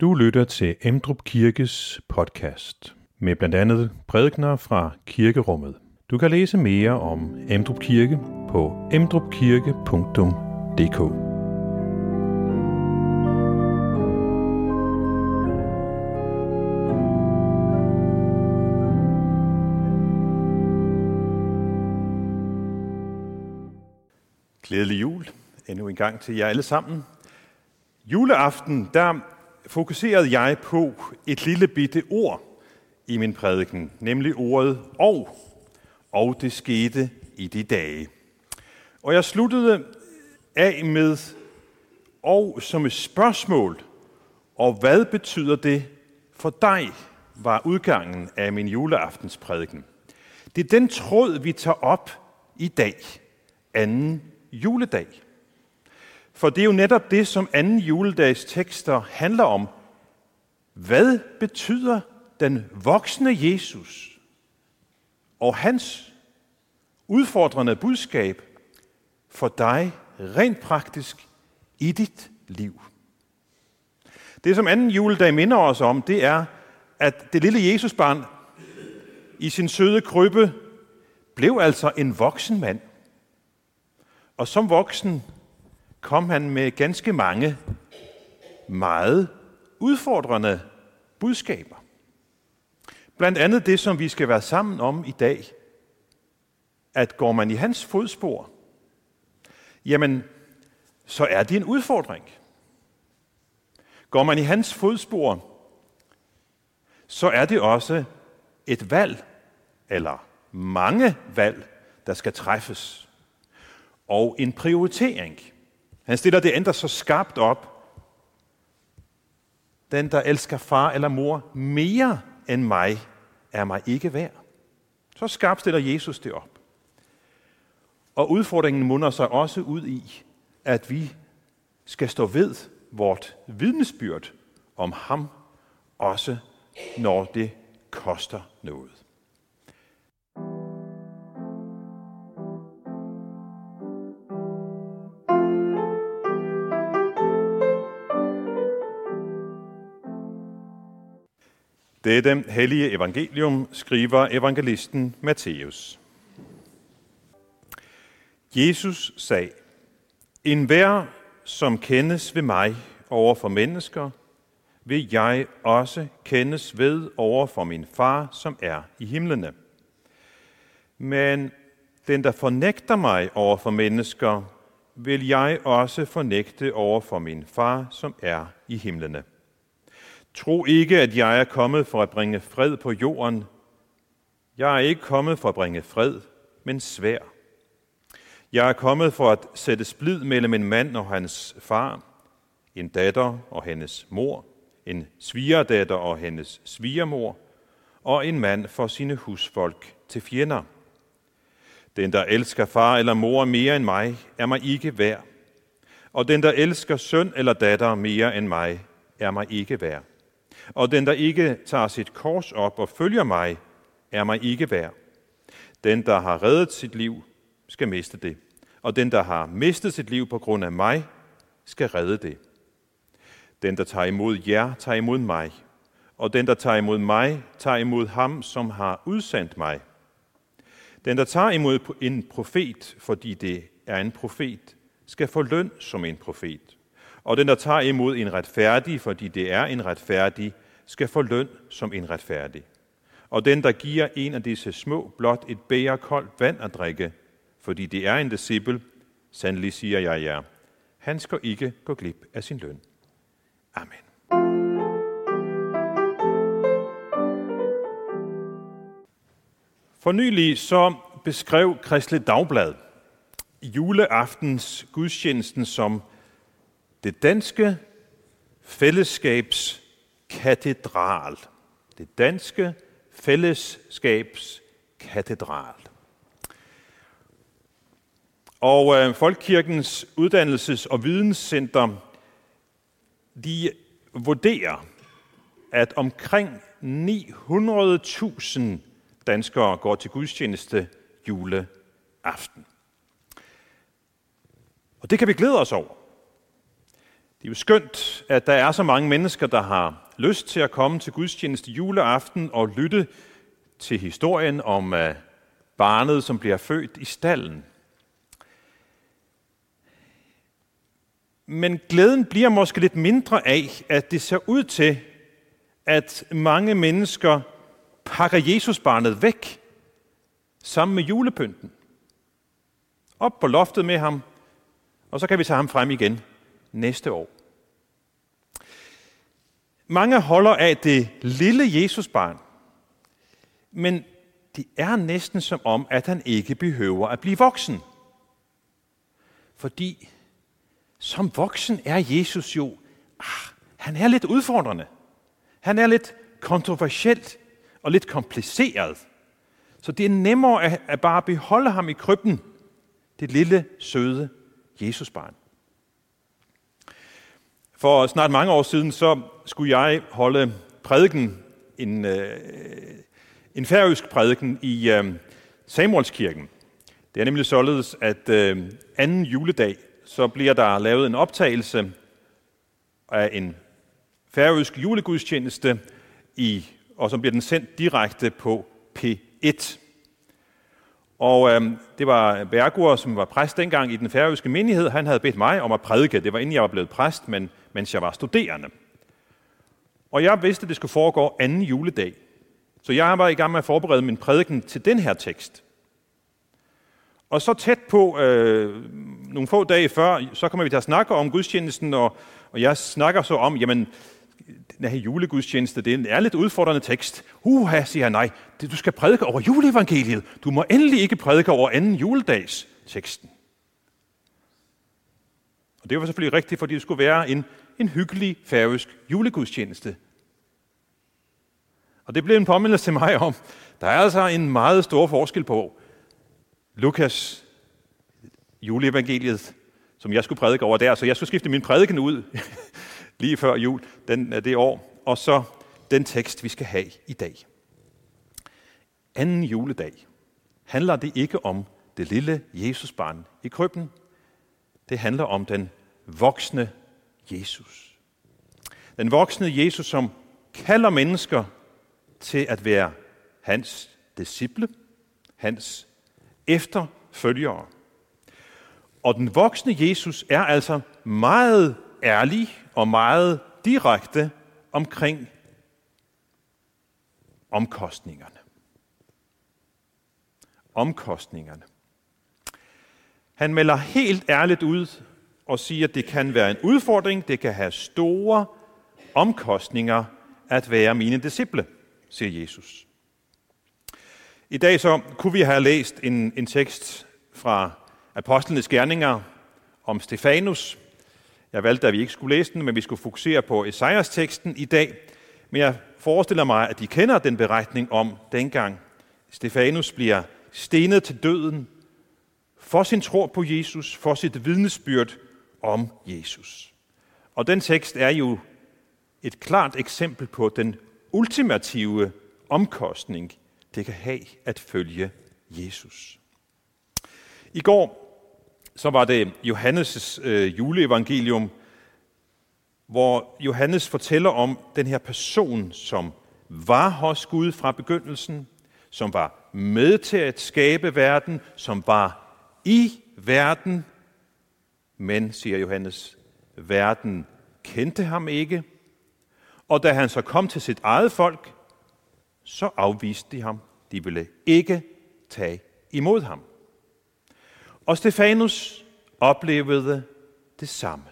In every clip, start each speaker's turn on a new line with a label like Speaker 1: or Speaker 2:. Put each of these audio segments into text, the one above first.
Speaker 1: Du lytter til Emdrup Kirkes podcast med blandt andet prædikner fra kirkerummet. Du kan læse mere om Emdrup Kirke på emdrupkirke.dk. Glædelig jul endnu en gang til jer alle sammen. Juleaften, der fokuserede jeg på et lille bitte ord i min prædiken, nemlig ordet og. Og det skete i de dage. Og jeg sluttede af med og som et spørgsmål. Og hvad betyder det for dig, var udgangen af min juleaftens prædiken. Det er den tråd, vi tager op i dag, anden juledag. For det er jo netop det, som anden juledags tekster handler om. Hvad betyder den voksne Jesus og hans udfordrende budskab for dig rent praktisk i dit liv? Det, som anden juledag minder os om, det er, at det lille Jesusbarn i sin søde krybbe blev altså en voksen mand. Og som voksen kom han med ganske mange meget udfordrende budskaber. Blandt andet det, som vi skal være sammen om i dag, at går man i hans fodspor, jamen, så er det en udfordring. Går man i hans fodspor, så er det også et valg, eller mange valg, der skal træffes, og en prioritering – han stiller det ændrer så skarpt op. Den, der elsker far eller mor mere end mig, er mig ikke værd. Så skarpt stiller Jesus det op. Og udfordringen munder sig også ud i, at vi skal stå ved vort vidnesbyrd om ham, også når det koster noget. Dette hellige evangelium skriver evangelisten Matthæus. Jesus sagde, En hver, som kendes ved mig over for mennesker, vil jeg også kendes ved over for min far, som er i himlene. Men den, der fornægter mig over for mennesker, vil jeg også fornægte over for min far, som er i himlene. Tro ikke, at jeg er kommet for at bringe fred på jorden. Jeg er ikke kommet for at bringe fred, men svær. Jeg er kommet for at sætte splid mellem en mand og hans far, en datter og hendes mor, en svigerdatter og hendes svigermor, og en mand for sine husfolk til fjender. Den, der elsker far eller mor mere end mig, er mig ikke værd. Og den, der elsker søn eller datter mere end mig, er mig ikke værd. Og den, der ikke tager sit kors op og følger mig, er mig ikke værd. Den, der har reddet sit liv, skal miste det. Og den, der har mistet sit liv på grund af mig, skal redde det. Den, der tager imod jer, tager imod mig. Og den, der tager imod mig, tager imod ham, som har udsendt mig. Den, der tager imod en profet, fordi det er en profet, skal få løn som en profet. Og den, der tager imod en retfærdig, fordi det er en retfærdig, skal få løn som en retfærdig. Og den, der giver en af disse små blot et bæger koldt vand at drikke, fordi det er en disciple, sandelig siger jeg jer, han skal ikke gå glip af sin løn. Amen. For nylig så beskrev Kristelig Dagblad juleaftens gudstjenesten som det danske fællesskabs katedral. Det danske fællesskabs katedral. Og øh, Folkekirkens Uddannelses- og Videnscenter, de vurderer, at omkring 900.000 danskere går til gudstjeneste juleaften. Og det kan vi glæde os over. Det er jo skønt, at der er så mange mennesker, der har lyst til at komme til gudstjeneste juleaften og lytte til historien om uh, barnet, som bliver født i stallen. Men glæden bliver måske lidt mindre af, at det ser ud til, at mange mennesker pakker Jesusbarnet væk sammen med julepynten. Op på loftet med ham, og så kan vi tage ham frem igen næste år. Mange holder af det lille Jesusbarn, men det er næsten som om, at han ikke behøver at blive voksen. Fordi som voksen er Jesus jo, ah, han er lidt udfordrende. Han er lidt kontroversielt og lidt kompliceret. Så det er nemmere at, at bare beholde ham i krybben, det lille, søde Jesusbarn. For snart mange år siden, så skulle jeg holde prædiken, en, øh, en færøsk prædiken i øh, Samuelskirken. Det er nemlig således, at øh, anden juledag, så bliver der lavet en optagelse af en færøsk julegudstjeneste, i, og som bliver den sendt direkte på P1. Og øh, det var Bergur, som var præst dengang i den færøske menighed. Han havde bedt mig om at prædike. Det var inden jeg var blevet præst, men mens jeg var studerende. Og jeg vidste, at det skulle foregå anden juledag. Så jeg var i gang med at forberede min prædiken til den her tekst. Og så tæt på, øh, nogle få dage før, så kommer vi til at snakke om gudstjenesten, og, og jeg snakker så om, jamen, den her julegudstjeneste, det er en lidt udfordrende tekst. Uha, siger jeg, nej, det, du skal prædike over juleevangeliet. Du må endelig ikke prædike over anden juledags teksten. Og det var selvfølgelig rigtigt, fordi det skulle være en, en hyggelig færøsk julegudstjeneste. Og det blev en påmindelse til mig om, der er altså en meget stor forskel på Lukas juleevangeliet, som jeg skulle prædike over der, så jeg skulle skifte min prædiken ud lige før jul den, øh, det år, og så den tekst, vi skal have i dag. Anden juledag handler det ikke om det lille Jesusbarn i krybben. Det handler om den voksne Jesus. Den voksne Jesus, som kalder mennesker til at være hans disciple, hans efterfølgere. Og den voksne Jesus er altså meget ærlig og meget direkte omkring omkostningerne. Omkostningerne. Han melder helt ærligt ud og siger, at det kan være en udfordring, det kan have store omkostninger at være mine disciple, siger Jesus. I dag så kunne vi have læst en, en tekst fra Apostlenes Gerninger om Stefanus. Jeg valgte, at vi ikke skulle læse den, men vi skulle fokusere på Esajas teksten i dag. Men jeg forestiller mig, at de kender den beretning om dengang Stefanus bliver stenet til døden for sin tro på Jesus, for sit vidnesbyrd om Jesus. Og den tekst er jo et klart eksempel på den ultimative omkostning, det kan have at følge Jesus. I går så var det Johannes' øh, juleevangelium, hvor Johannes fortæller om den her person, som var hos Gud fra begyndelsen, som var med til at skabe verden, som var i verden, men, siger Johannes, verden kendte ham ikke, og da han så kom til sit eget folk, så afviste de ham. De ville ikke tage imod ham. Og Stefanus oplevede det samme.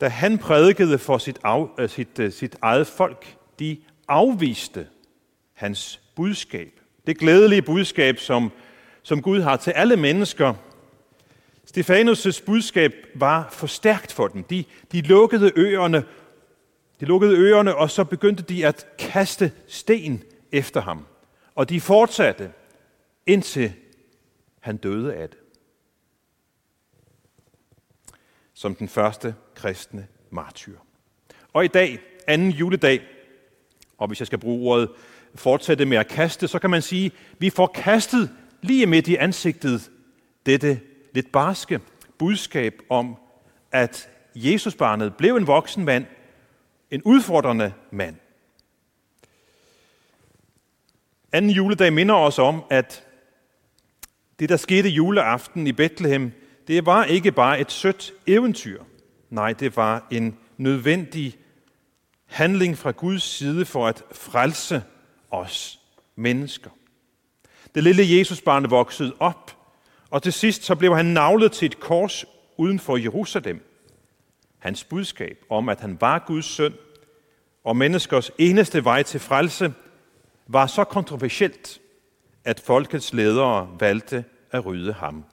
Speaker 1: Da han prædikede for sit, af, øh, sit, øh, sit eget folk, de afviste hans budskab. Det glædelige budskab, som, som Gud har til alle mennesker. Stefanus' budskab var for stærkt for dem. De, de lukkede øerne, de lukkede øerne, og så begyndte de at kaste sten efter ham. Og de fortsatte, indtil han døde af det. Som den første kristne martyr. Og i dag, anden juledag, og hvis jeg skal bruge ordet fortsætte med at kaste, så kan man sige, vi får kastet lige midt i ansigtet dette lidt barske budskab om, at Jesusbarnet blev en voksen mand, en udfordrende mand. Anden juledag minder os om, at det, der skete juleaften i Bethlehem, det var ikke bare et sødt eventyr. Nej, det var en nødvendig handling fra Guds side for at frelse os mennesker. Det lille Jesusbarn voksede op, og til sidst så blev han navlet til et kors uden for Jerusalem. Hans budskab om, at han var Guds søn og menneskers eneste vej til frelse, var så kontroversielt, at folkets ledere valgte at rydde ham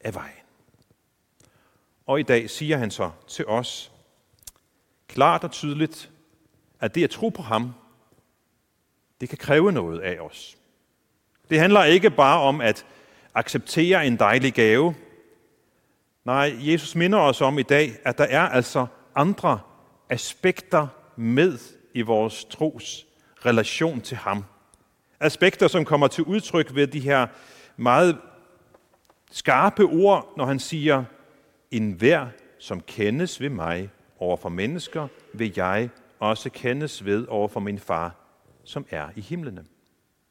Speaker 1: af vejen. Og i dag siger han så til os, klart og tydeligt, at det at tro på ham, det kan kræve noget af os. Det handler ikke bare om at acceptere en dejlig gave. Nej, Jesus minder os om i dag, at der er altså andre aspekter med i vores tros relation til ham. Aspekter, som kommer til udtryk ved de her meget skarpe ord, når han siger, en hver, som kendes ved mig over for mennesker, vil jeg også kendes ved over for min far, som er i himlene.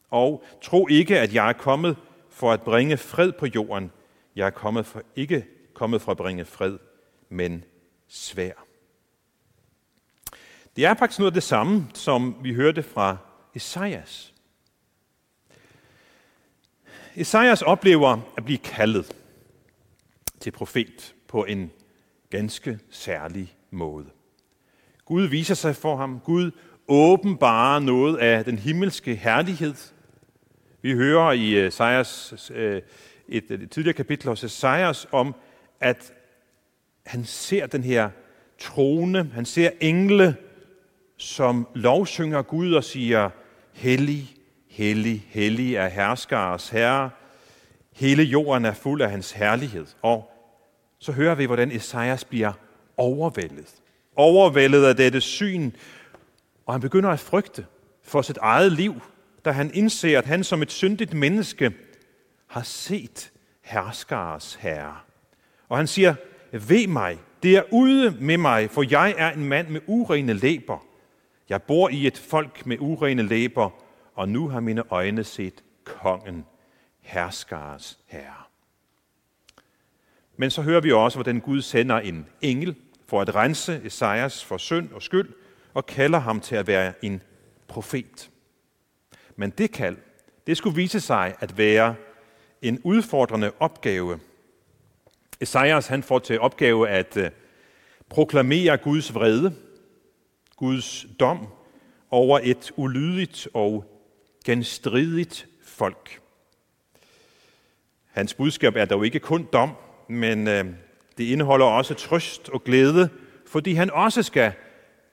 Speaker 1: Og tro ikke, at jeg er kommet for at bringe fred på jorden. Jeg er kommet for, ikke kommet for at bringe fred, men svær. Det er faktisk noget af det samme, som vi hørte fra Esajas. Esajas oplever at blive kaldet til profet på en ganske særlig måde. Gud viser sig for ham. Gud åbenbarer noget af den himmelske herlighed. Vi hører i øh, Esajas, øh, et, øh, et tidligere kapitel hos Esajas om, at han ser den her trone, han ser engle, som lovsynger Gud og siger, hellig, hellig, hellig er herskers herre. Hele jorden er fuld af hans herlighed. Og så hører vi, hvordan Esajas bliver overvældet. Overvældet af dette syn, og han begynder at frygte for sit eget liv, da han indser, at han som et syndigt menneske har set herskares herre. Og han siger, ved mig, det er ude med mig, for jeg er en mand med urene læber. Jeg bor i et folk med urene læber, og nu har mine øjne set kongen, herskares herre. Men så hører vi også, hvordan Gud sender en engel for at rense Esajas for synd og skyld, og kalder ham til at være en profet. Men det kald, det skulle vise sig at være en udfordrende opgave. Esajas han får til opgave at øh, proklamere Guds vrede, Guds dom over et ulydigt og genstridigt folk. Hans budskab er dog ikke kun dom, men øh, det indeholder også trøst og glæde, fordi han også skal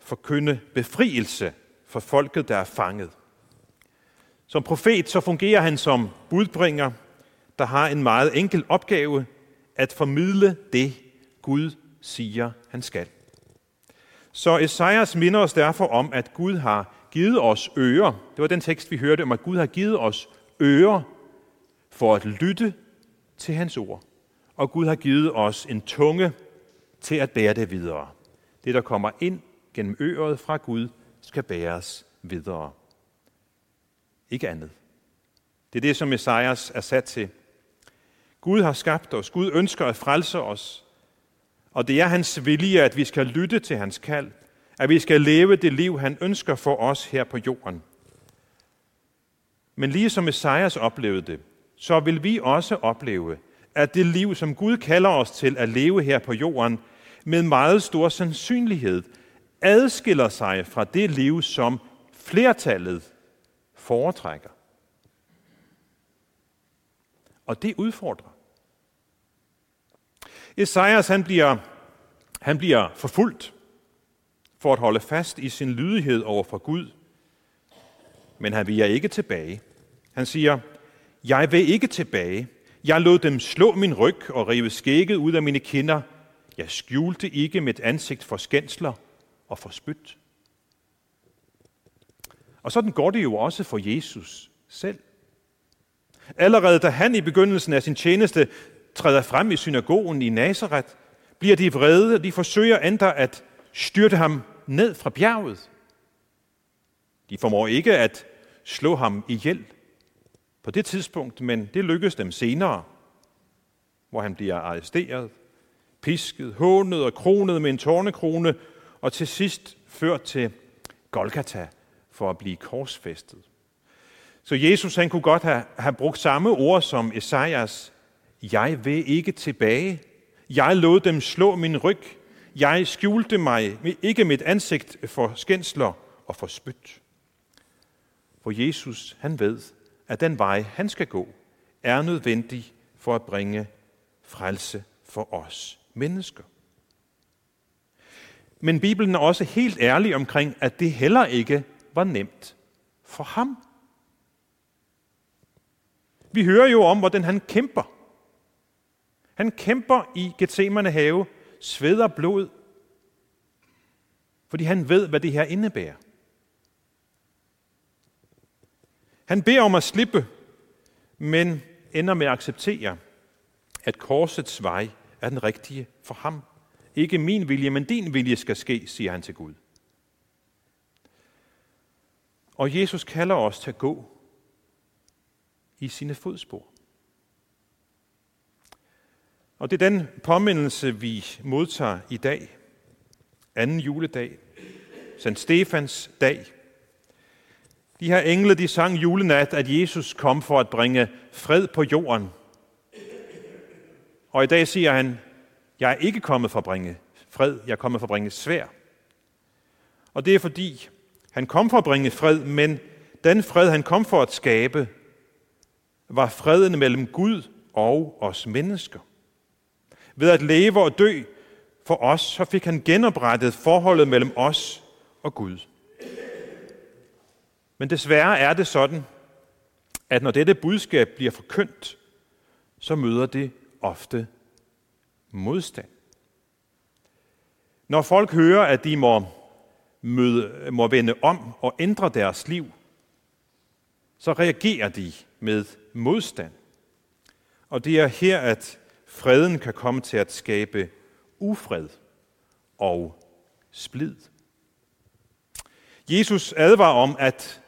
Speaker 1: forkynde befrielse for folket, der er fanget. Som profet så fungerer han som budbringer, der har en meget enkel opgave at formidle det, Gud siger, han skal. Så Esajas minder os derfor om, at Gud har givet os ører. Det var den tekst, vi hørte om, at Gud har givet os ører for at lytte til hans ord. Og Gud har givet os en tunge til at bære det videre. Det, der kommer ind gennem øret fra Gud, skal bæres videre. Ikke andet. Det er det, som Messias er sat til. Gud har skabt os. Gud ønsker at frelse os. Og det er hans vilje, at vi skal lytte til hans kald. At vi skal leve det liv, han ønsker for os her på jorden. Men lige som Messias oplevede det, så vil vi også opleve, at det liv, som Gud kalder os til at leve her på jorden, med meget stor sandsynlighed adskiller sig fra det liv, som flertallet foretrækker. Og det udfordrer. Esajas han bliver, han bliver forfulgt for at holde fast i sin lydighed over for Gud. Men han viger ikke tilbage. Han siger, jeg vil ikke tilbage. Jeg lod dem slå min ryg og rive skægget ud af mine kinder. Jeg skjulte ikke mit ansigt for skændsler og for spyt. Og sådan går det jo også for Jesus selv. Allerede da han i begyndelsen af sin tjeneste træder frem i synagogen i Nazareth, bliver de vrede, og de forsøger endda at styrte ham ned fra bjerget. De formår ikke at slå ham ihjel på det tidspunkt, men det lykkes dem senere, hvor han bliver arresteret, pisket, hånet og kronet med en tårnekrone, og til sidst ført til Golgata for at blive korsfæstet. Så Jesus han kunne godt have, have brugt samme ord som Esajas. Jeg vil ikke tilbage. Jeg lod dem slå min ryg. Jeg skjulte mig ikke mit ansigt for skændsler og for spyt. For Jesus, han ved, at den vej, han skal gå, er nødvendig for at bringe frelse for os mennesker. Men Bibelen er også helt ærlig omkring, at det heller ikke var nemt for ham. Vi hører jo om, hvordan han kæmper. Han kæmper i Gethsemane have, sveder blod, fordi han ved, hvad det her indebærer. Han beder om at slippe, men ender med at acceptere, at korsets vej er den rigtige for ham. Ikke min vilje, men din vilje skal ske, siger han til Gud. Og Jesus kalder os til at gå i sine fodspor. Og det er den påmindelse, vi modtager i dag, anden juledag, Sankt Stefans dag. De her engle, de sang julenat, at Jesus kom for at bringe fred på jorden. Og i dag siger han, jeg er ikke kommet for at bringe fred, jeg er kommet for at bringe svær. Og det er fordi, han kom for at bringe fred, men den fred, han kom for at skabe, var freden mellem Gud og os mennesker. Ved at leve og dø for os, så fik han genoprettet forholdet mellem os og Gud. Men desværre er det sådan, at når dette budskab bliver forkyndt, så møder det ofte modstand. Når folk hører, at de må, møde, må vende om og ændre deres liv, så reagerer de med modstand. Og det er her, at freden kan komme til at skabe ufred og splid. Jesus advarer om, at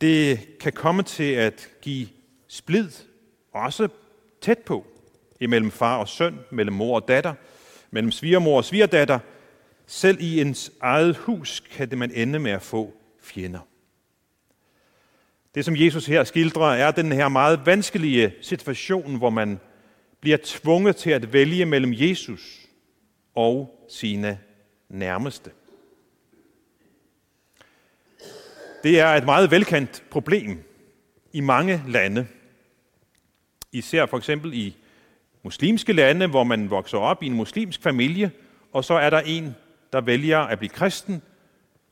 Speaker 1: det kan komme til at give splid, også tæt på, imellem far og søn, mellem mor og datter, mellem svigermor og svigerdatter. Selv i ens eget hus kan det man ende med at få fjender. Det, som Jesus her skildrer, er den her meget vanskelige situation, hvor man bliver tvunget til at vælge mellem Jesus og sine nærmeste. Det er et meget velkendt problem i mange lande. Især for eksempel i muslimske lande, hvor man vokser op i en muslimsk familie, og så er der en, der vælger at blive kristen,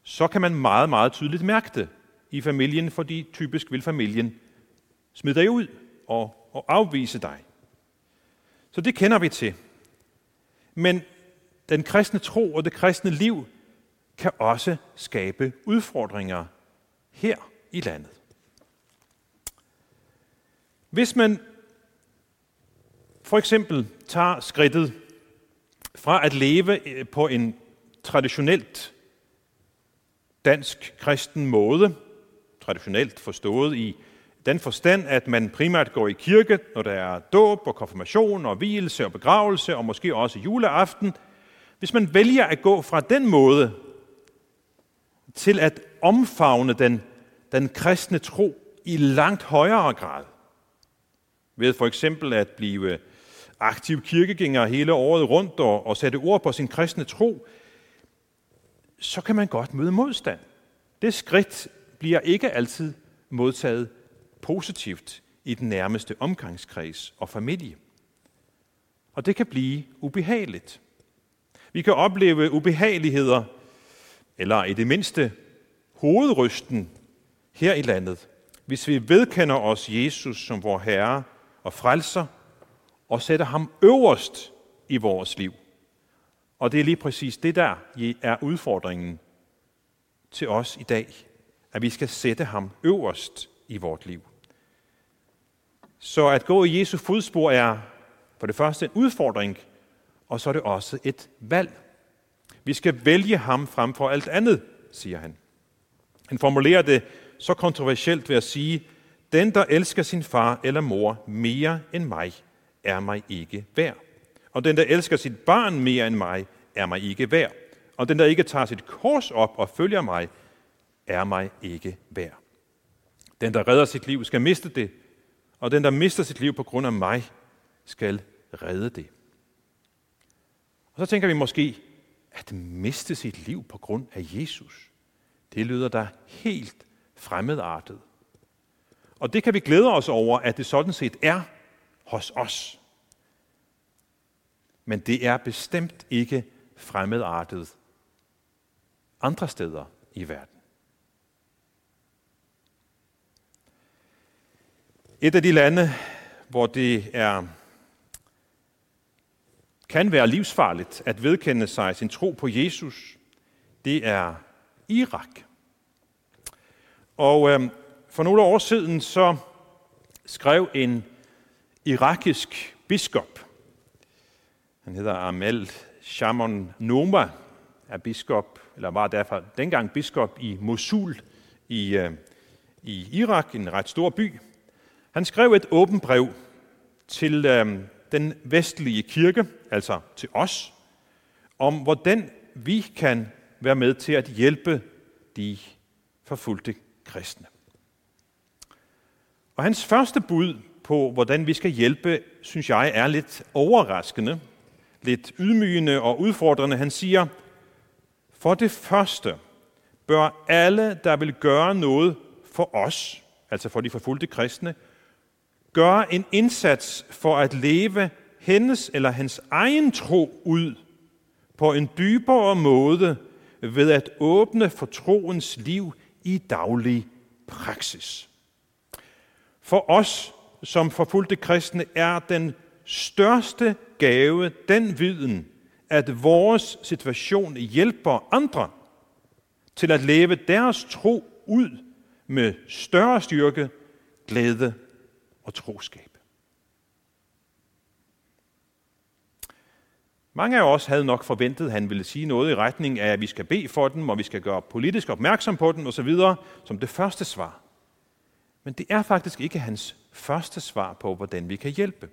Speaker 1: så kan man meget, meget tydeligt mærke det i familien, fordi typisk vil familien smide dig ud og, og afvise dig. Så det kender vi til. Men den kristne tro og det kristne liv kan også skabe udfordringer her i landet. Hvis man for eksempel tager skridtet fra at leve øh, på en traditionelt dansk kristen måde, traditionelt forstået i den forstand, at man primært går i kirke, når der er dåb og konfirmation og hvilelse og begravelse og måske også juleaften. Hvis man vælger at gå fra den måde til at omfavne den, den kristne tro i langt højere grad, ved for eksempel at blive aktiv kirkegænger hele året rundt og, og sætte ord på sin kristne tro, så kan man godt møde modstand. Det skridt bliver ikke altid modtaget positivt i den nærmeste omgangskreds og familie. Og det kan blive ubehageligt. Vi kan opleve ubehageligheder, eller i det mindste hovedrysten her i landet, hvis vi vedkender os Jesus som vor Herre og frelser, og sætter ham øverst i vores liv. Og det er lige præcis det, der er udfordringen til os i dag, at vi skal sætte ham øverst i vort liv. Så at gå i Jesu fodspor er for det første en udfordring, og så er det også et valg. Vi skal vælge ham frem for alt andet, siger han. Han formulerer det så kontroversielt ved at sige, den, der elsker sin far eller mor mere end mig, er mig ikke værd. Og den, der elsker sit barn mere end mig, er mig ikke værd. Og den, der ikke tager sit kors op og følger mig, er mig ikke værd. Den, der redder sit liv, skal miste det, og den, der mister sit liv på grund af mig, skal redde det. Og så tænker vi måske, at miste sit liv på grund af Jesus, det lyder da helt fremmedartet. Og det kan vi glæde os over, at det sådan set er hos os. Men det er bestemt ikke fremmedartet andre steder i verden. Et af de lande, hvor det er, kan være livsfarligt at vedkende sig sin tro på Jesus, det er Irak. Og øh, for nogle år siden så skrev en irakisk biskop, han hedder Amel Shamon Noma, er biskop, eller var derfor dengang biskop i Mosul i, øh, i Irak, en ret stor by. Han skrev et åbent brev til øh, den vestlige kirke, altså til os, om hvordan vi kan være med til at hjælpe de forfulgte kristne. Og hans første bud på, hvordan vi skal hjælpe, synes jeg er lidt overraskende, lidt ydmygende og udfordrende. Han siger, for det første bør alle, der vil gøre noget for os, altså for de forfulgte kristne, gøre en indsats for at leve hendes eller hans egen tro ud på en dybere måde ved at åbne for troens liv i daglig praksis. For os som forfulgte kristne er den største gave den viden, at vores situation hjælper andre til at leve deres tro ud med større styrke, glæde og troskab. Mange af os havde nok forventet, at han ville sige noget i retning af, at vi skal bede for dem, og vi skal gøre politisk opmærksom på dem osv., som det første svar. Men det er faktisk ikke hans første svar på, hvordan vi kan hjælpe.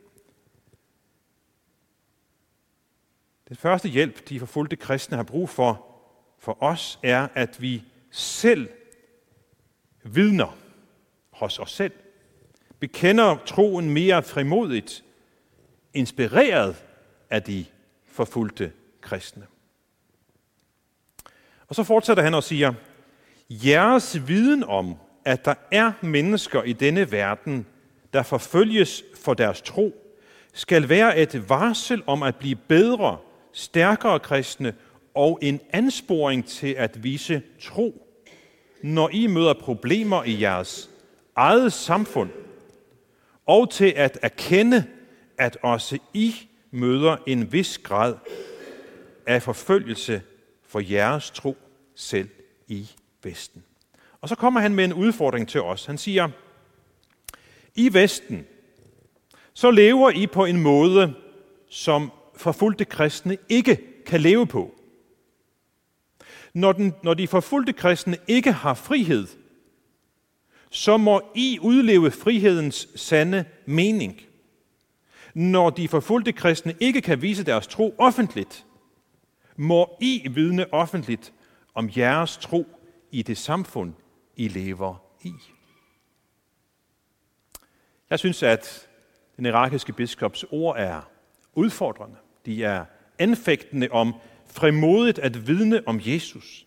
Speaker 1: Den første hjælp, de forfulgte kristne har brug for for os, er, at vi selv vidner hos os selv. Bekender troen mere frimodigt, inspireret af de forfulgte kristne. Og så fortsætter han og siger, jeres viden om, at der er mennesker i denne verden, der forfølges for deres tro, skal være et varsel om at blive bedre, stærkere kristne og en ansporing til at vise tro, når I møder problemer i jeres eget samfund, og til at erkende, at også I møder en vis grad af forfølgelse for jeres tro selv i Vesten. Og så kommer han med en udfordring til os. Han siger, i Vesten, så lever I på en måde, som forfulgte kristne ikke kan leve på. Når, den, når de forfulgte kristne ikke har frihed, så må I udleve frihedens sande mening. Når de forfulgte kristne ikke kan vise deres tro offentligt, må I vidne offentligt om jeres tro i det samfund, I lever i. Jeg synes, at den irakiske biskops ord er udfordrende. De er anfægtende om frimodigt at vidne om Jesus.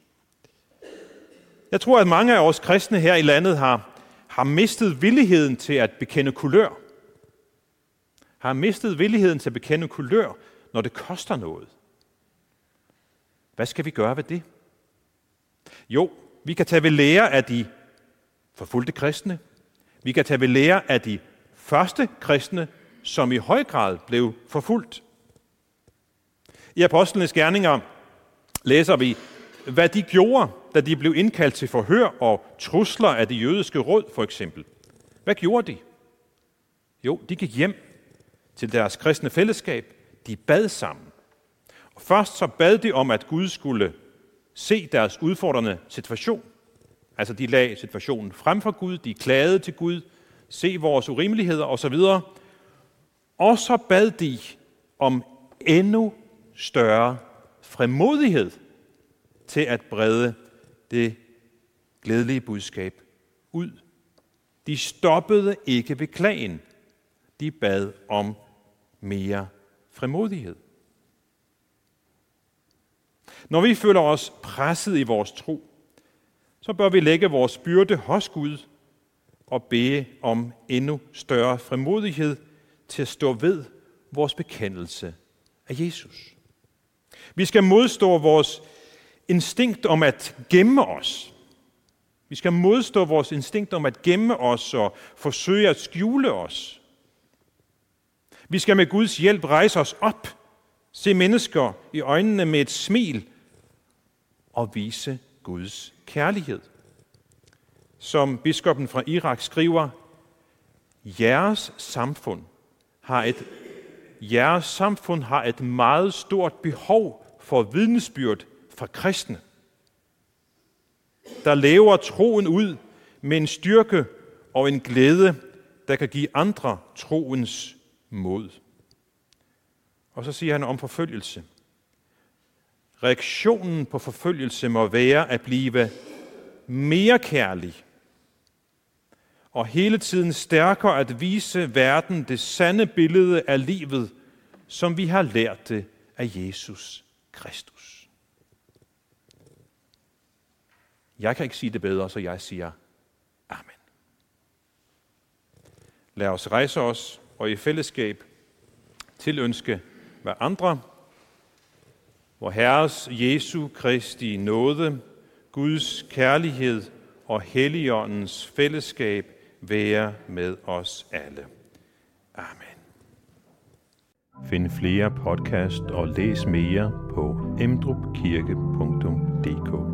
Speaker 1: Jeg tror, at mange af os kristne her i landet har, har mistet villigheden til at bekende kulør. Har mistet villigheden til at bekende kulør, når det koster noget. Hvad skal vi gøre ved det? Jo, vi kan tage ved lære af de forfulgte kristne. Vi kan tage ved lære af de første kristne, som i høj grad blev forfulgt. I Apostlenes Gerninger læser vi, hvad de gjorde, da de blev indkaldt til forhør og trusler af det jødiske råd, for eksempel. Hvad gjorde de? Jo, de gik hjem til deres kristne fællesskab. De bad sammen. Og Først så bad de om, at Gud skulle se deres udfordrende situation. Altså de lagde situationen frem for Gud, de klagede til Gud, se vores urimeligheder osv. Og så bad de om endnu større fremodighed til at brede det glædelige budskab ud. De stoppede ikke ved klagen. De bad om mere fremodighed. Når vi føler os presset i vores tro, så bør vi lægge vores byrde hos Gud og bede om endnu større fremodighed til at stå ved vores bekendelse af Jesus. Vi skal modstå vores instinkt om at gemme os. Vi skal modstå vores instinkt om at gemme os og forsøge at skjule os. Vi skal med Guds hjælp rejse os op, se mennesker i øjnene med et smil og vise Guds kærlighed. Som biskoppen fra Irak skriver, jeres samfund har et, jeres samfund har et meget stort behov for vidnesbyrd fra kristne, der lever troen ud med en styrke og en glæde, der kan give andre troens mod. Og så siger han om forfølgelse. Reaktionen på forfølgelse må være at blive mere kærlig og hele tiden stærkere at vise verden det sande billede af livet, som vi har lært det af Jesus Kristus. Jeg kan ikke sige det bedre, så jeg siger Amen. Lad os rejse os og i fællesskab tilønske hver andre, hvor Herres Jesu Kristi nåde, Guds kærlighed og Helligåndens fællesskab være med os alle. Amen. Find flere podcast og læs mere på emdrupkirke.dk